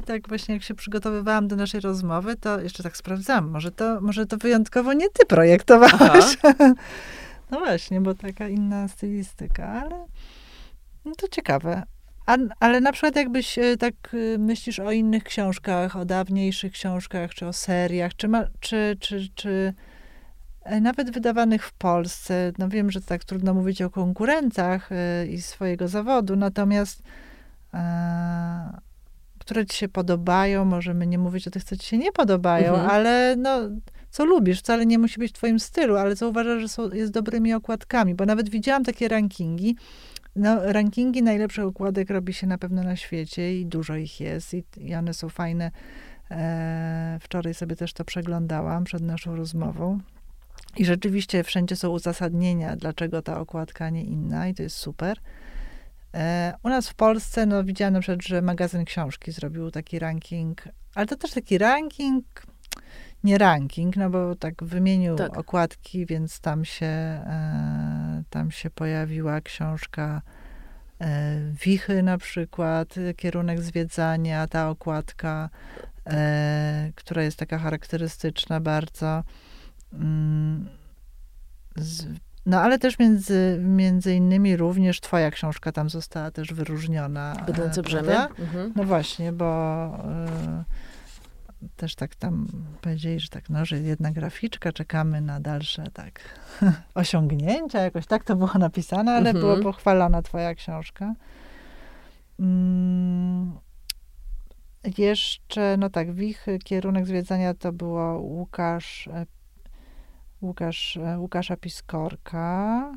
tak właśnie jak się przygotowywałam do naszej rozmowy, to jeszcze tak sprawdzałam, może to, może to wyjątkowo nie ty projektowałaś. No właśnie, bo taka inna stylistyka, ale no to ciekawe. A, ale na przykład jakbyś e, tak e, myślisz o innych książkach, o dawniejszych książkach, czy o seriach, czy, ma, czy, czy, czy e, nawet wydawanych w Polsce. No wiem, że tak trudno mówić o konkurentach i swojego zawodu, natomiast e, które ci się podobają, możemy nie mówić o tych, co ci się nie podobają, Mhm. ale no, co lubisz, wcale nie musi być w twoim stylu, ale co uważasz, że są, jest dobrymi okładkami, bo nawet widziałam takie rankingi, no, rankingi najlepszych okładek robi się na pewno na świecie i dużo ich jest i, i one są fajne. E, wczoraj sobie też to przeglądałam przed naszą rozmową. I rzeczywiście wszędzie są uzasadnienia, dlaczego ta okładka, nie inna, i to jest super. E, u nas w Polsce, no widziałam na przykład, że magazyn książki zrobił taki ranking, ale to też taki ranking, nie ranking, no bo tak wymienił Tak. okładki, więc tam się, e, tam się pojawiła książka e, Wichy na przykład, kierunek zwiedzania, ta okładka, e, która jest taka charakterystyczna bardzo. Mm, z, no ale też między, między innymi również twoja książka tam została też wyróżniona. e, Bydlęce brzemię. Mhm. No właśnie, bo e, też tak tam powiedzieli, że tak, no, że jedna graficzka, czekamy na dalsze tak osiągnięcia, jakoś tak to było napisane, ale Mhm. była pochwalona twoja książka. Mm, jeszcze, no tak, Wichy, kierunek zwiedzania to było Łukasz, e, Łukasz, e, Łukasza Piskorka.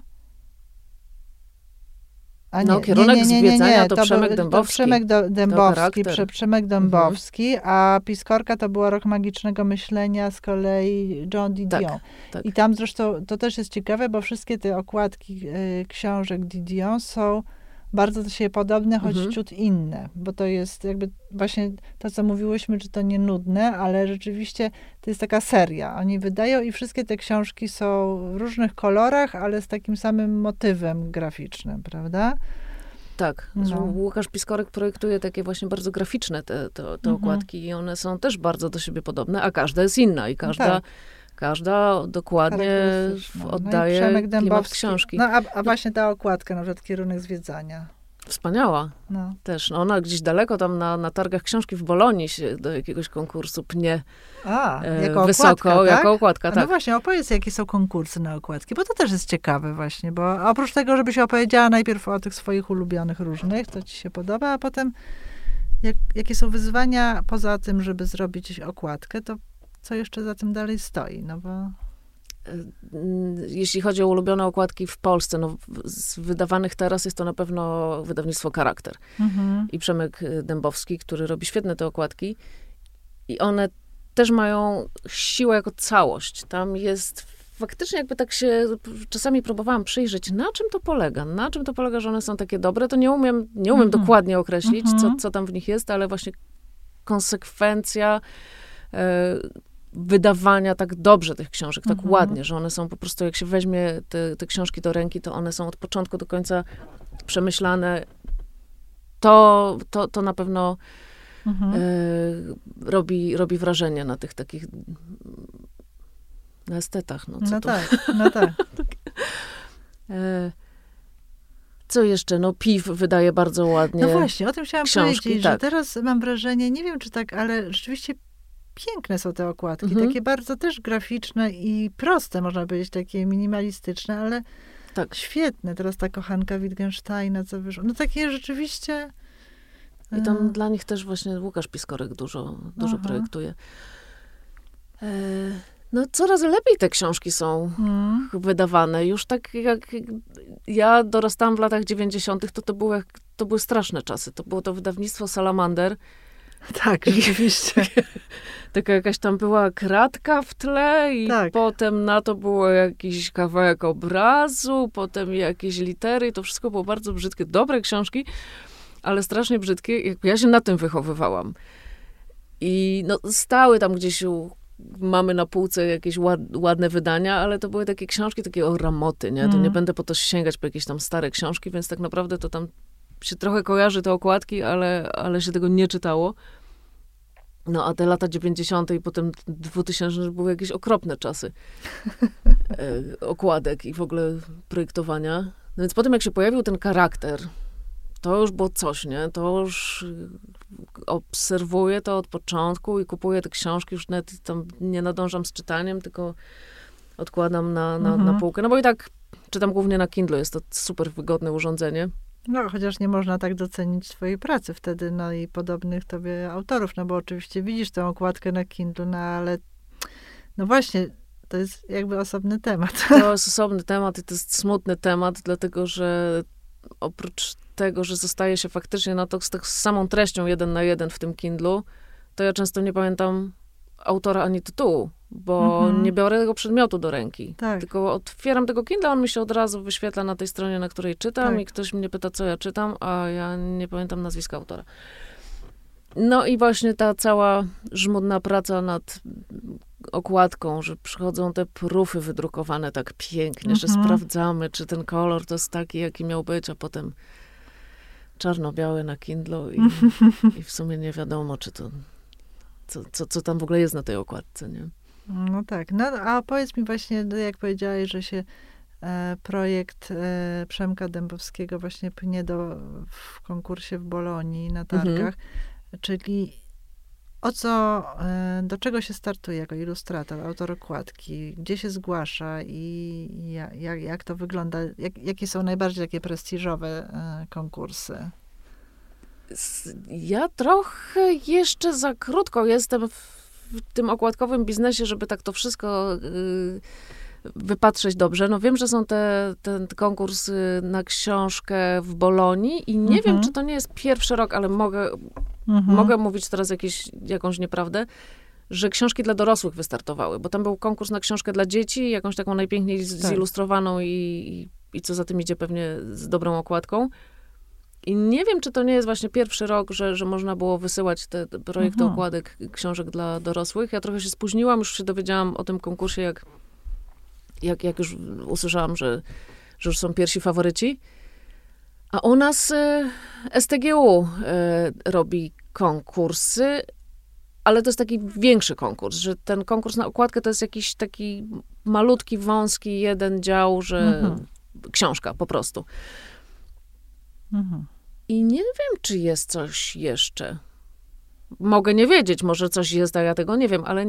A No, kierunek zwiedzania to Przemek był- Dębowski. To Przemek Do, Dębowski. Prze, Przemek Dębowski, a Piskorka to była Rok Magicznego Myślenia z kolei John Didion. Tak, tak. I tam zresztą, to też jest ciekawe, bo wszystkie te okładki y, książek Didion są bardzo do siebie podobne, choć Mhm. ciut inne, bo to jest jakby właśnie to, co mówiłyśmy, że to nie nudne, ale rzeczywiście to jest taka seria. Oni wydają i wszystkie te książki są w różnych kolorach, ale z takim samym motywem graficznym, prawda? Tak. No. Łukasz Piskorek projektuje takie właśnie bardzo graficzne te, te, te Mhm. okładki i one są też bardzo do siebie podobne, a każda jest inna i każda, tak. Każda dokładnie. No oddaje Przemek klimat książki. No a, a właśnie ta okładka, na przykład kierunek zwiedzania. Wspaniała No. też. No ona gdzieś daleko tam na, na targach książki w Bolonii się do jakiegoś konkursu pnie A, e, jako wysoko, okładka, tak? jako okładka, No tak. właśnie, opowiedz, jakie są konkursy na okładki, bo to też jest ciekawe właśnie, bo oprócz tego, żebyś opowiedziała najpierw o tych swoich ulubionych różnych, to ci się podoba, a potem jak, jakie są wyzwania poza tym, żeby zrobić okładkę, to co jeszcze za tym dalej stoi, no bo... Jeśli chodzi o ulubione okładki w Polsce, no z wydawanych teraz jest to na pewno wydawnictwo Charakter. Mhm. i Przemek y, Dębowski, który robi świetne te okładki. I one też mają siłę jako całość. Tam jest faktycznie jakby tak się czasami próbowałam przyjrzeć, na czym to polega, na czym to polega, że one są takie dobre, to nie umiem, nie umiem Mhm. dokładnie określić, co, Mhm. co tam w nich jest, ale właśnie konsekwencja e, wydawania tak dobrze tych książek, tak Mhm. ładnie, że one są po prostu, jak się weźmie te, te książki do ręki, to one są od początku do końca przemyślane. To, to, to na pewno Mhm. e, robi, robi wrażenie na tych takich na estetach. No, co No tak, no tak. E, co jeszcze? No PIW wydaje bardzo ładnie. No właśnie, o tym chciałam książki, powiedzieć, że tak. teraz mam wrażenie, nie wiem czy tak, ale rzeczywiście piękne są te okładki, Mhm. takie bardzo też graficzne i proste, można powiedzieć, takie minimalistyczne, ale Tak. świetne. Teraz ta kochanka Wittgensteina, co wyszło. No takie rzeczywiście... I tam e, dla nich też właśnie Łukasz Piskorek dużo, dużo Aha. projektuje. E, no coraz lepiej te książki są mm, wydawane. Już tak jak ja dorastałam w latach 90., to to jak- to były straszne czasy. To było to wydawnictwo Salamander. Tak, rzeczywiście. Taka jakaś tam była kratka w tle i Tak. potem na to było jakiś kawałek obrazu, potem jakieś litery. i To wszystko było bardzo brzydkie. Dobre książki, ale strasznie brzydkie. Jak Ja się na tym wychowywałam. I no, stały tam gdzieś u mamy na półce jakieś ład, ładne wydania, ale to były takie książki, takie o ramoty, nie? To Mm. nie będę po to sięgać po jakieś tam stare książki, więc tak naprawdę to tam się trochę kojarzy te okładki, ale, ale się tego nie czytało. No a te lata 90. i potem 2000 były jakieś okropne czasy e, okładek i w ogóle projektowania. No więc potem jak się pojawił ten charakter, to już było coś, nie? To już obserwuję to od początku i kupuję te książki, już nawet tam nie nadążam z czytaniem, tylko odkładam na, na, Mhm. na półkę. No bo i tak czytam głównie na Kindle, jest to super wygodne urządzenie. No, chociaż nie można tak docenić swojej pracy wtedy, no i podobnych tobie autorów, no bo oczywiście widzisz tę okładkę na Kindle, no ale no właśnie, to jest jakby osobny temat. To jest osobny temat i to jest smutny temat, dlatego że oprócz tego, że zostaje się faktycznie na to z tak samą treścią jeden na jeden w tym Kindlu, to ja często nie pamiętam autora ani tytułu, bo Mhm. nie biorę tego przedmiotu do ręki. Tak. Tylko otwieram tego Kindle, on mi się od razu wyświetla na tej stronie, na której czytam Tak. i ktoś mnie pyta, co ja czytam, a ja nie pamiętam nazwiska autora. No i właśnie ta cała żmudna praca nad okładką, że przychodzą te prufy wydrukowane tak pięknie, że Mhm. sprawdzamy, czy ten kolor to jest taki, jaki miał być, a potem czarno-białe na Kindle i, i w sumie nie wiadomo, czy to, co, co, co tam w ogóle jest na tej okładce, nie? No tak. No a powiedz mi właśnie, no jak powiedziałeś, że się e, projekt e, Przemka Dębowskiego właśnie pnie do, w konkursie w Bolonii na Mhm. targach, czyli o co, e, do czego się startuje jako ilustrator, autor okładki, gdzie się zgłasza i jak, jak, jak to wygląda, jak, jakie są najbardziej takie prestiżowe e, konkursy? Ja trochę jeszcze za krótko jestem w, tym okładkowym biznesie, żeby tak to wszystko y, wypatrzeć dobrze. No wiem, że są te, ten konkurs y, na książkę w Bolonii i nie Mhm. wiem, czy to nie jest pierwszy rok, ale mogę, Mhm. mogę mówić teraz jakieś, jakąś nieprawdę, że książki dla dorosłych wystartowały, bo tam był konkurs na książkę dla dzieci, jakąś taką najpiękniej Tak. zilustrowaną i, i co za tym idzie pewnie z dobrą okładką. I nie wiem, czy to nie jest właśnie pierwszy rok, że, że można było wysyłać te, projekty Mhm. okładek książek dla dorosłych. Ja trochę się spóźniłam, już się dowiedziałam o tym konkursie, jak, jak, jak już usłyszałam, że, że już są pierwsi faworyci. A u nas e, STGU e, robi konkursy, ale to jest taki większy konkurs, że ten konkurs na okładkę to jest jakiś taki malutki, wąski jeden dział, że Mhm. książka po prostu. Mhm. I nie wiem, czy jest coś jeszcze. Mogę nie wiedzieć, może coś jest, a ja tego nie wiem, ale,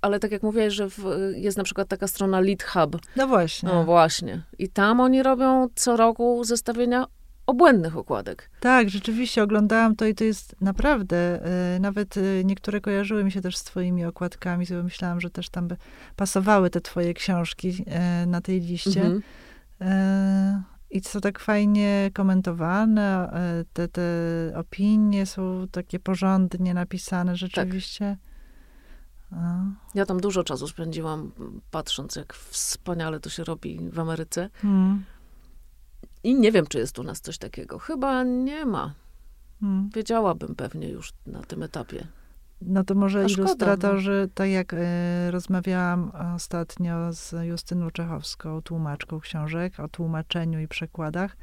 ale tak jak mówiłeś, że w, jest na przykład taka strona Lead Hub. No właśnie. No właśnie. I tam oni robią co roku zestawienia obłędnych okładek. Tak, rzeczywiście oglądałam to i to jest naprawdę, e, nawet e, niektóre kojarzyły mi się też z twoimi okładkami, sobie myślałam, że też tam by pasowały te twoje książki e, na tej liście. Mhm. I są tak fajnie komentowane, e, te, te opinie są takie porządnie napisane rzeczywiście. A, Ja tam dużo czasu spędziłam, patrząc, jak wspaniale to się robi w Ameryce. mm, I nie wiem, czy jest u nas coś takiego. Chyba nie ma. mm. Wiedziałabym pewnie już na tym etapie. No to może no. ilustratorzy, tak jak e, rozmawiałam ostatnio z Justyną Czechowską, tłumaczką książek, o tłumaczeniu i przekładach.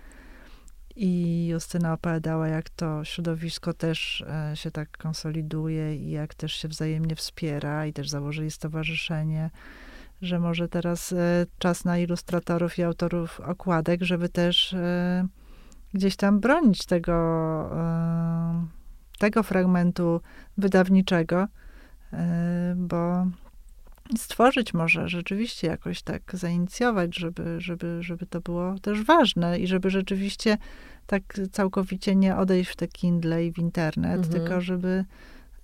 I Justyna opowiadała, jak to środowisko też e, się tak konsoliduje i jak też się wzajemnie wspiera i też założyli stowarzyszenie, że może teraz e, czas na ilustratorów i autorów okładek, żeby też e, gdzieś tam bronić tego, e, tego fragmentu wydawniczego, e, bo stworzyć może rzeczywiście jakoś tak zainicjować, żeby, żeby, żeby to było też ważne i żeby rzeczywiście tak całkowicie nie odejść w te Kindle i w internet, Mhm. tylko żeby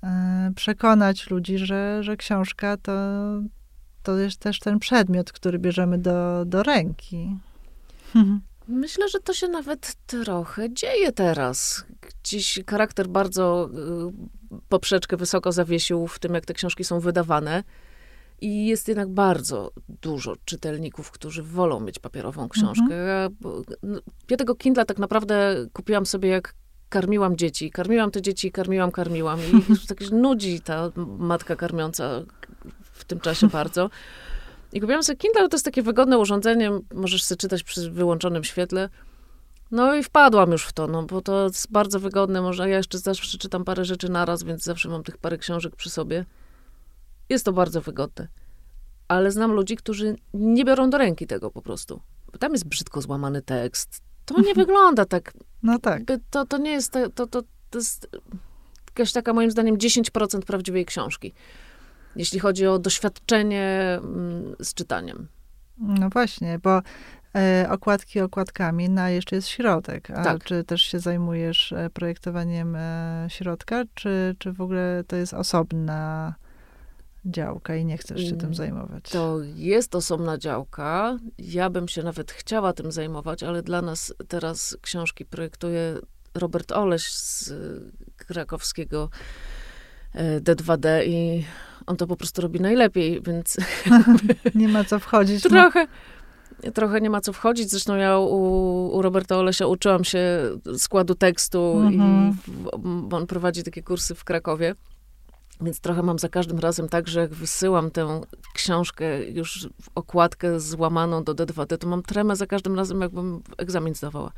e, przekonać ludzi, że, że książka to, to jest też ten przedmiot, który bierzemy do, do ręki. Myślę, że to się nawet trochę dzieje teraz. Gdzieś charakter bardzo y, poprzeczkę wysoko zawiesił w tym, jak te książki są wydawane. I jest jednak bardzo dużo czytelników, którzy wolą mieć papierową książkę. Ja, bo- no, ja tego Kindla tak naprawdę kupiłam sobie, jak karmiłam dzieci. Karmiłam te dzieci, karmiłam, karmiłam. I już tak nudzi ta matka karmiąca w tym czasie bardzo. I kupiłam sobie Kindle, to jest takie wygodne urządzenie, możesz sobie czytać przy wyłączonym świetle. No i wpadłam już w to, no bo to jest bardzo wygodne, może ja jeszcze zawsze czytam parę rzeczy naraz, więc zawsze mam tych parę książek przy sobie. Jest to bardzo wygodne. Ale znam ludzi, którzy nie biorą do ręki tego po prostu. Bo tam jest brzydko złamany tekst. To nie wygląda tak. No tak. To, to nie jest, to, to, to jest jakaś taka moim zdaniem 10% prawdziwej książki. Jeśli chodzi o doświadczenie mm, z czytaniem. No właśnie, bo e, okładki okładkami, na jeszcze jest środek. A Tak. czy też się zajmujesz e, projektowaniem e, środka, czy, czy w ogóle to jest osobna działka i nie chcesz się tym Mm, zajmować? To jest osobna działka. Ja bym się nawet chciała tym zajmować, ale dla nas teraz książki projektuje Robert Oleś z krakowskiego y, D2D i on to po prostu robi najlepiej, więc Nie ma co wchodzić. no. trochę, trochę nie ma co wchodzić. Zresztą ja u, u Roberta Olesia uczyłam się składu tekstu Mhm. i w, on prowadzi takie kursy w Krakowie. Więc trochę mam za każdym razem tak, że jak wysyłam tę książkę już okładkę złamaną do D2D, to mam tremę za każdym razem, jakbym egzamin zdawała.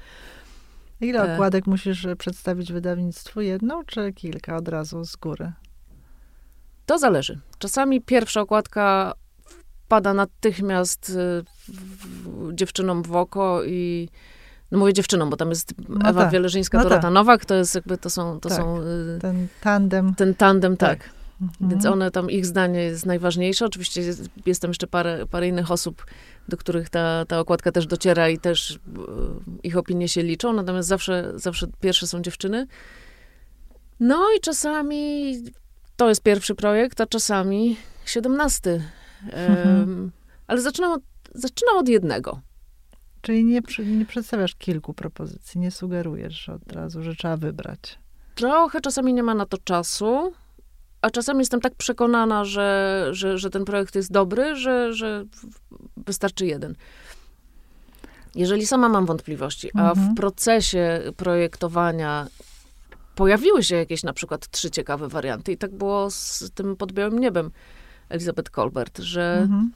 Ile e- okładek musisz e, przedstawić wydawnictwu? Jedną czy kilka od razu z góry? To zależy. Czasami pierwsza okładka wpada natychmiast y, dziewczynom w oko i no mówię dziewczynom, bo tam jest No Ewa tak. Wieleżyńska, No Dorota tak. Nowak, to jest jakby, to są, to Tak. są y, Ten tandem. ten tandem, tak. Mhm. Więc one tam, ich zdanie jest najważniejsze. Oczywiście jest, jest tam jeszcze parę, parę innych osób, do których ta, ta okładka też dociera i też y, ich opinie się liczą, natomiast zawsze, zawsze pierwsze są dziewczyny. No i czasami to jest pierwszy projekt, a czasami siedemnasty. Mhm. Ale zaczynam od, zaczynam od jednego. Czyli nie, nie przedstawiasz kilku propozycji, nie sugerujesz od razu, że trzeba wybrać. Trochę czasami nie ma na to czasu, a czasami jestem tak przekonana, że, że, że ten projekt jest dobry, że, że wystarczy jeden. Jeżeli sama mam wątpliwości, a Mhm. w procesie projektowania pojawiły się jakieś na przykład trzy ciekawe warianty, i tak było z tym pod białym niebem Elizabeth Colbert, że Mhm.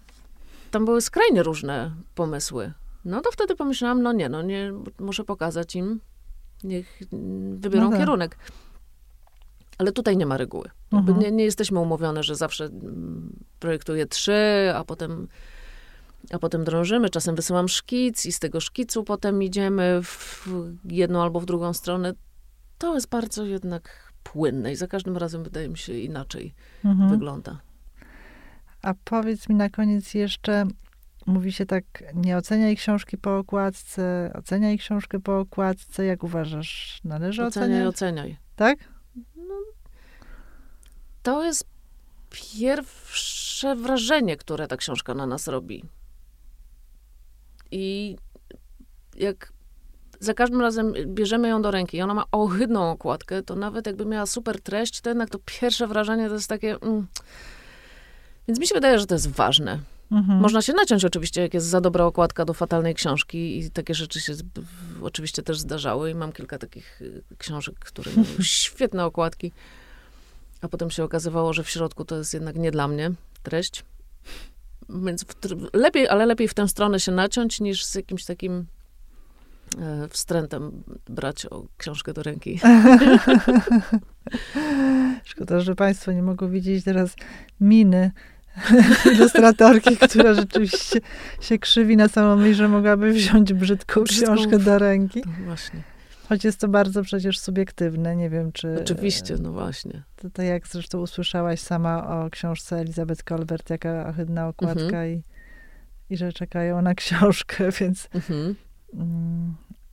tam były skrajnie różne pomysły. No to wtedy pomyślałam, no nie, no nie, muszę pokazać im, niech wybiorą No tak. kierunek. Ale tutaj nie ma reguły. Mhm. nie, nie jesteśmy umówione, że zawsze mm, projektuję trzy, a potem, a potem drążymy. Czasem wysyłam szkic i z tego szkicu potem idziemy w jedną albo w drugą stronę. To jest bardzo jednak płynne i za każdym razem wydaje mi się inaczej Mhm. wygląda. A powiedz mi na koniec jeszcze, mówi się tak, nie oceniaj książki po okładce, oceniaj książkę po okładce. Jak uważasz, należy Oceniaj, oceniać? oceniaj. Tak? To jest pierwsze wrażenie, które ta książka na nas robi. I jak za każdym razem bierzemy ją do ręki i ona ma ohydną okładkę, to nawet jakby miała super treść, to jednak to pierwsze wrażenie to jest takie... Mm. Więc mi się wydaje, że to jest ważne. Mhm. Można się naciąć oczywiście, jak jest za dobra okładka do fatalnej książki i takie rzeczy się oczywiście też zdarzały i mam kilka takich y, książek, które miały świetne okładki, a potem się okazywało, że w środku to jest jednak nie dla mnie treść. Więc w, lepiej, ale lepiej w tę stronę się naciąć, niż z jakimś takim wstrętem brać o książkę do ręki. Szkoda, że Państwo nie mogą widzieć teraz miny ilustratorki, która rzeczywiście się krzywi na samą myśl, że mogłaby wziąć brzydką, Brzydką- książkę do ręki. No właśnie. Choć jest to bardzo przecież subiektywne. Nie wiem, czy... Oczywiście, no właśnie. To, to jak zresztą usłyszałaś sama o książce Elizabeth Colbert, jaka ohydna okładka Mhm. i, i że czekają na książkę, więc Mhm.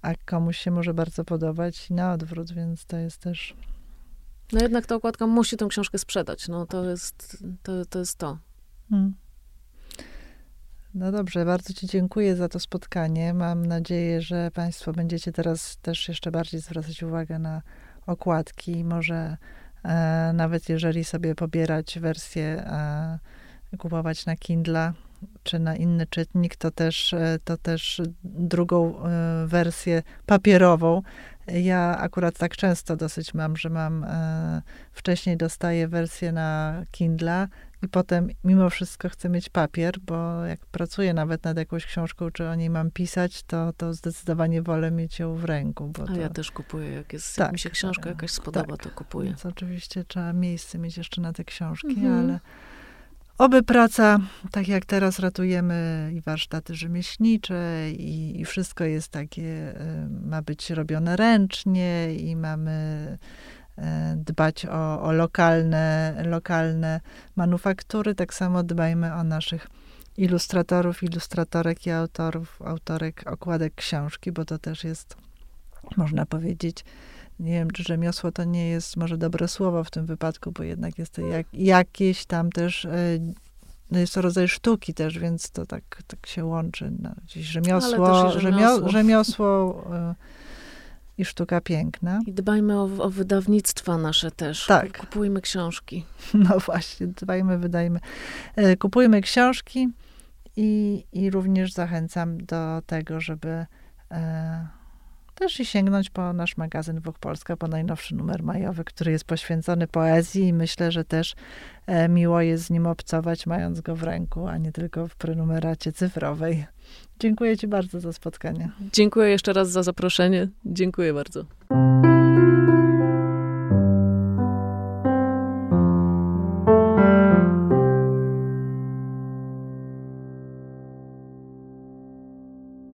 A komuś się może bardzo podobać i na odwrót, więc to jest też... No jednak ta okładka musi tę książkę sprzedać. No to jest to. to, jest to. Mm. No dobrze, bardzo Ci dziękuję za to spotkanie. Mam nadzieję, że Państwo będziecie teraz też jeszcze bardziej zwracać uwagę na okładki. Może e, nawet jeżeli sobie pobierać wersję, e, kupować na Kindle czy na inny czytnik, to też, e, to też drugą e, wersję papierową. Ja akurat tak często dosyć mam, że mam e, wcześniej dostaję wersję na Kindle, i potem mimo wszystko chcę mieć papier, bo jak pracuję nawet nad jakąś książką, czy o niej mam pisać, to, to zdecydowanie wolę mieć ją w ręku. Bo A to, ja też kupuję. Jak, jest, Tak, jak mi się książka tak, jakaś spodoba, tak. to kupuję. Więc oczywiście trzeba miejsce mieć jeszcze na te książki, Mhm. ale oby praca, tak jak teraz ratujemy i warsztaty rzemieślnicze i, i wszystko jest takie, y, ma być robione ręcznie i mamy dbać o, o lokalne, lokalne manufaktury. Tak samo dbajmy o naszych ilustratorów, ilustratorek i autorów, autorek okładek książki, bo to też jest, można powiedzieć, nie wiem, czy rzemiosło to nie jest może dobre słowo w tym wypadku, bo jednak jest to jak, jakieś tam też, e, no jest to rodzaj sztuki też, więc to tak, tak się łączy. No, gdzieś rzemiosło, rzemiosło. rzemiosło e, i sztuka piękna. I dbajmy o, o, wydawnictwa nasze też. Tak. Kupujmy książki. No właśnie, dbajmy, wydajmy. E, kupujmy książki i, i również zachęcam do tego, żeby też i sięgnąć po nasz magazyn Wóch Polska, po najnowszy numer majowy, który jest poświęcony poezji i myślę, że też e, miło jest z nim obcować, mając go w ręku, a nie tylko w prenumeracie cyfrowej. Dziękuję Ci bardzo za spotkanie. Dziękuję jeszcze raz za zaproszenie. Dziękuję bardzo.